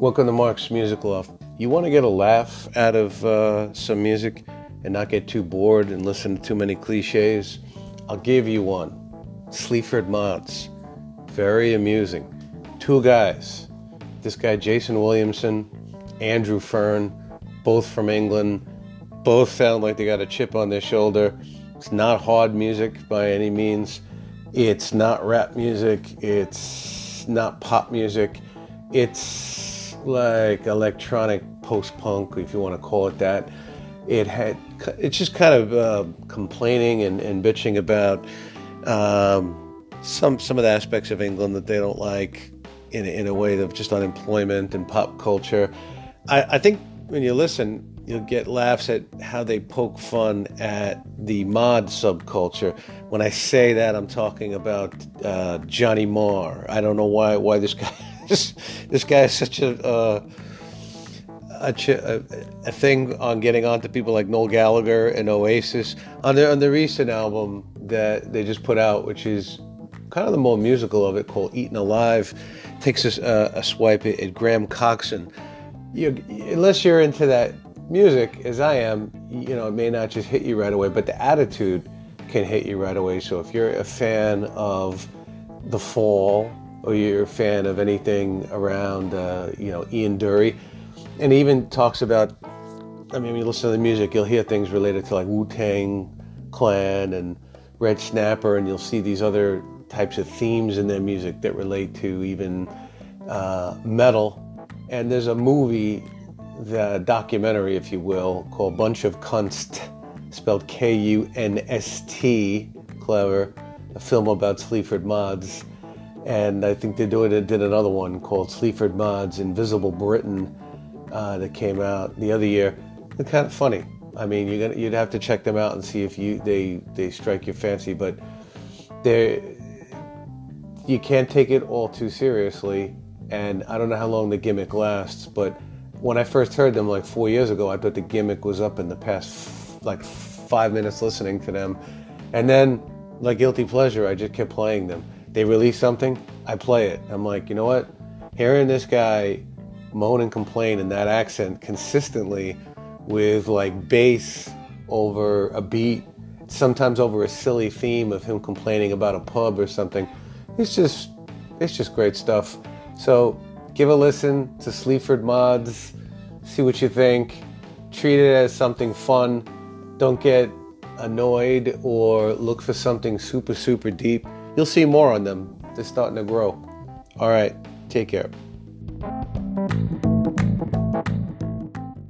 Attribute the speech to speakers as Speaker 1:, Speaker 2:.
Speaker 1: Welcome to Mark's Music Loft. You want to get a laugh out of uh, some music and not get too bored and listen to too many cliches? I'll give you one. Sleaford Mods. Very amusing. Two guys. This guy, Jason Williamson, Andrew Fearn, both from England. Both sound like they got a chip on their shoulder. It's not hard music by any means. It's not rap music. It's not pop music. It's like electronic post punk, if you want to call it that. It had it's just kind of uh, complaining and, and, bitching about um, some some of the aspects of England that they don't like in in a way of just unemployment and pop culture. I, I think when you listen, you'll get laughs at how they poke fun at the mod subculture. When I say that, I'm talking about uh, Johnny Marr. I don't know why why this guy this, guy is such a, uh, a, a, thing on getting onto people like Noel Gallagher and Oasis on the on the recent album that they just put out, which is kind of the more musical of it, called "Eton Alive," takes a, a swipe at, at Graham Coxon. You, unless you're into that music, as I am, you know, it may not just hit you right away, but the attitude can hit you right away. So if you're a fan of The Fall or you're a fan of anything around, uh, you know, Ian Dury, and he even talks about. I mean, when you listen to the music, you'll hear things related to like Wu Tang Clan and Red Snapper, and you'll see these other types of themes in their music that relate to even uh, metal. And there's a movie, the documentary, if you will, called Bunch of Kunst, spelled K-U-N-S-T, clever, a film about Sleaford mods and I think they did, did another one called Sleaford Mods Invisible Britain uh, that came out the other year. They're kind of funny. I mean, you're gonna, you'd have to check them out and see if you they they strike your fancy, but they you can't take it all too seriously. And I don't know how long the gimmick lasts, but when I first heard them like four years ago, I thought the gimmick was up in the past like five minutes listening to them, and then like guilty pleasure, I just kept playing them they release something, I play it. I'm like, you know what? Hearing this guy moan and complain in that accent consistently with like bass over a beat, sometimes over a silly theme of him complaining about a pub or something. It's just it's just great stuff. So give a listen to Sleaford Mods, see what you think. Treat it as something fun. Don't get annoyed or look for something super, super deep. You'll see more on them. They're starting to grow. All right. Take care.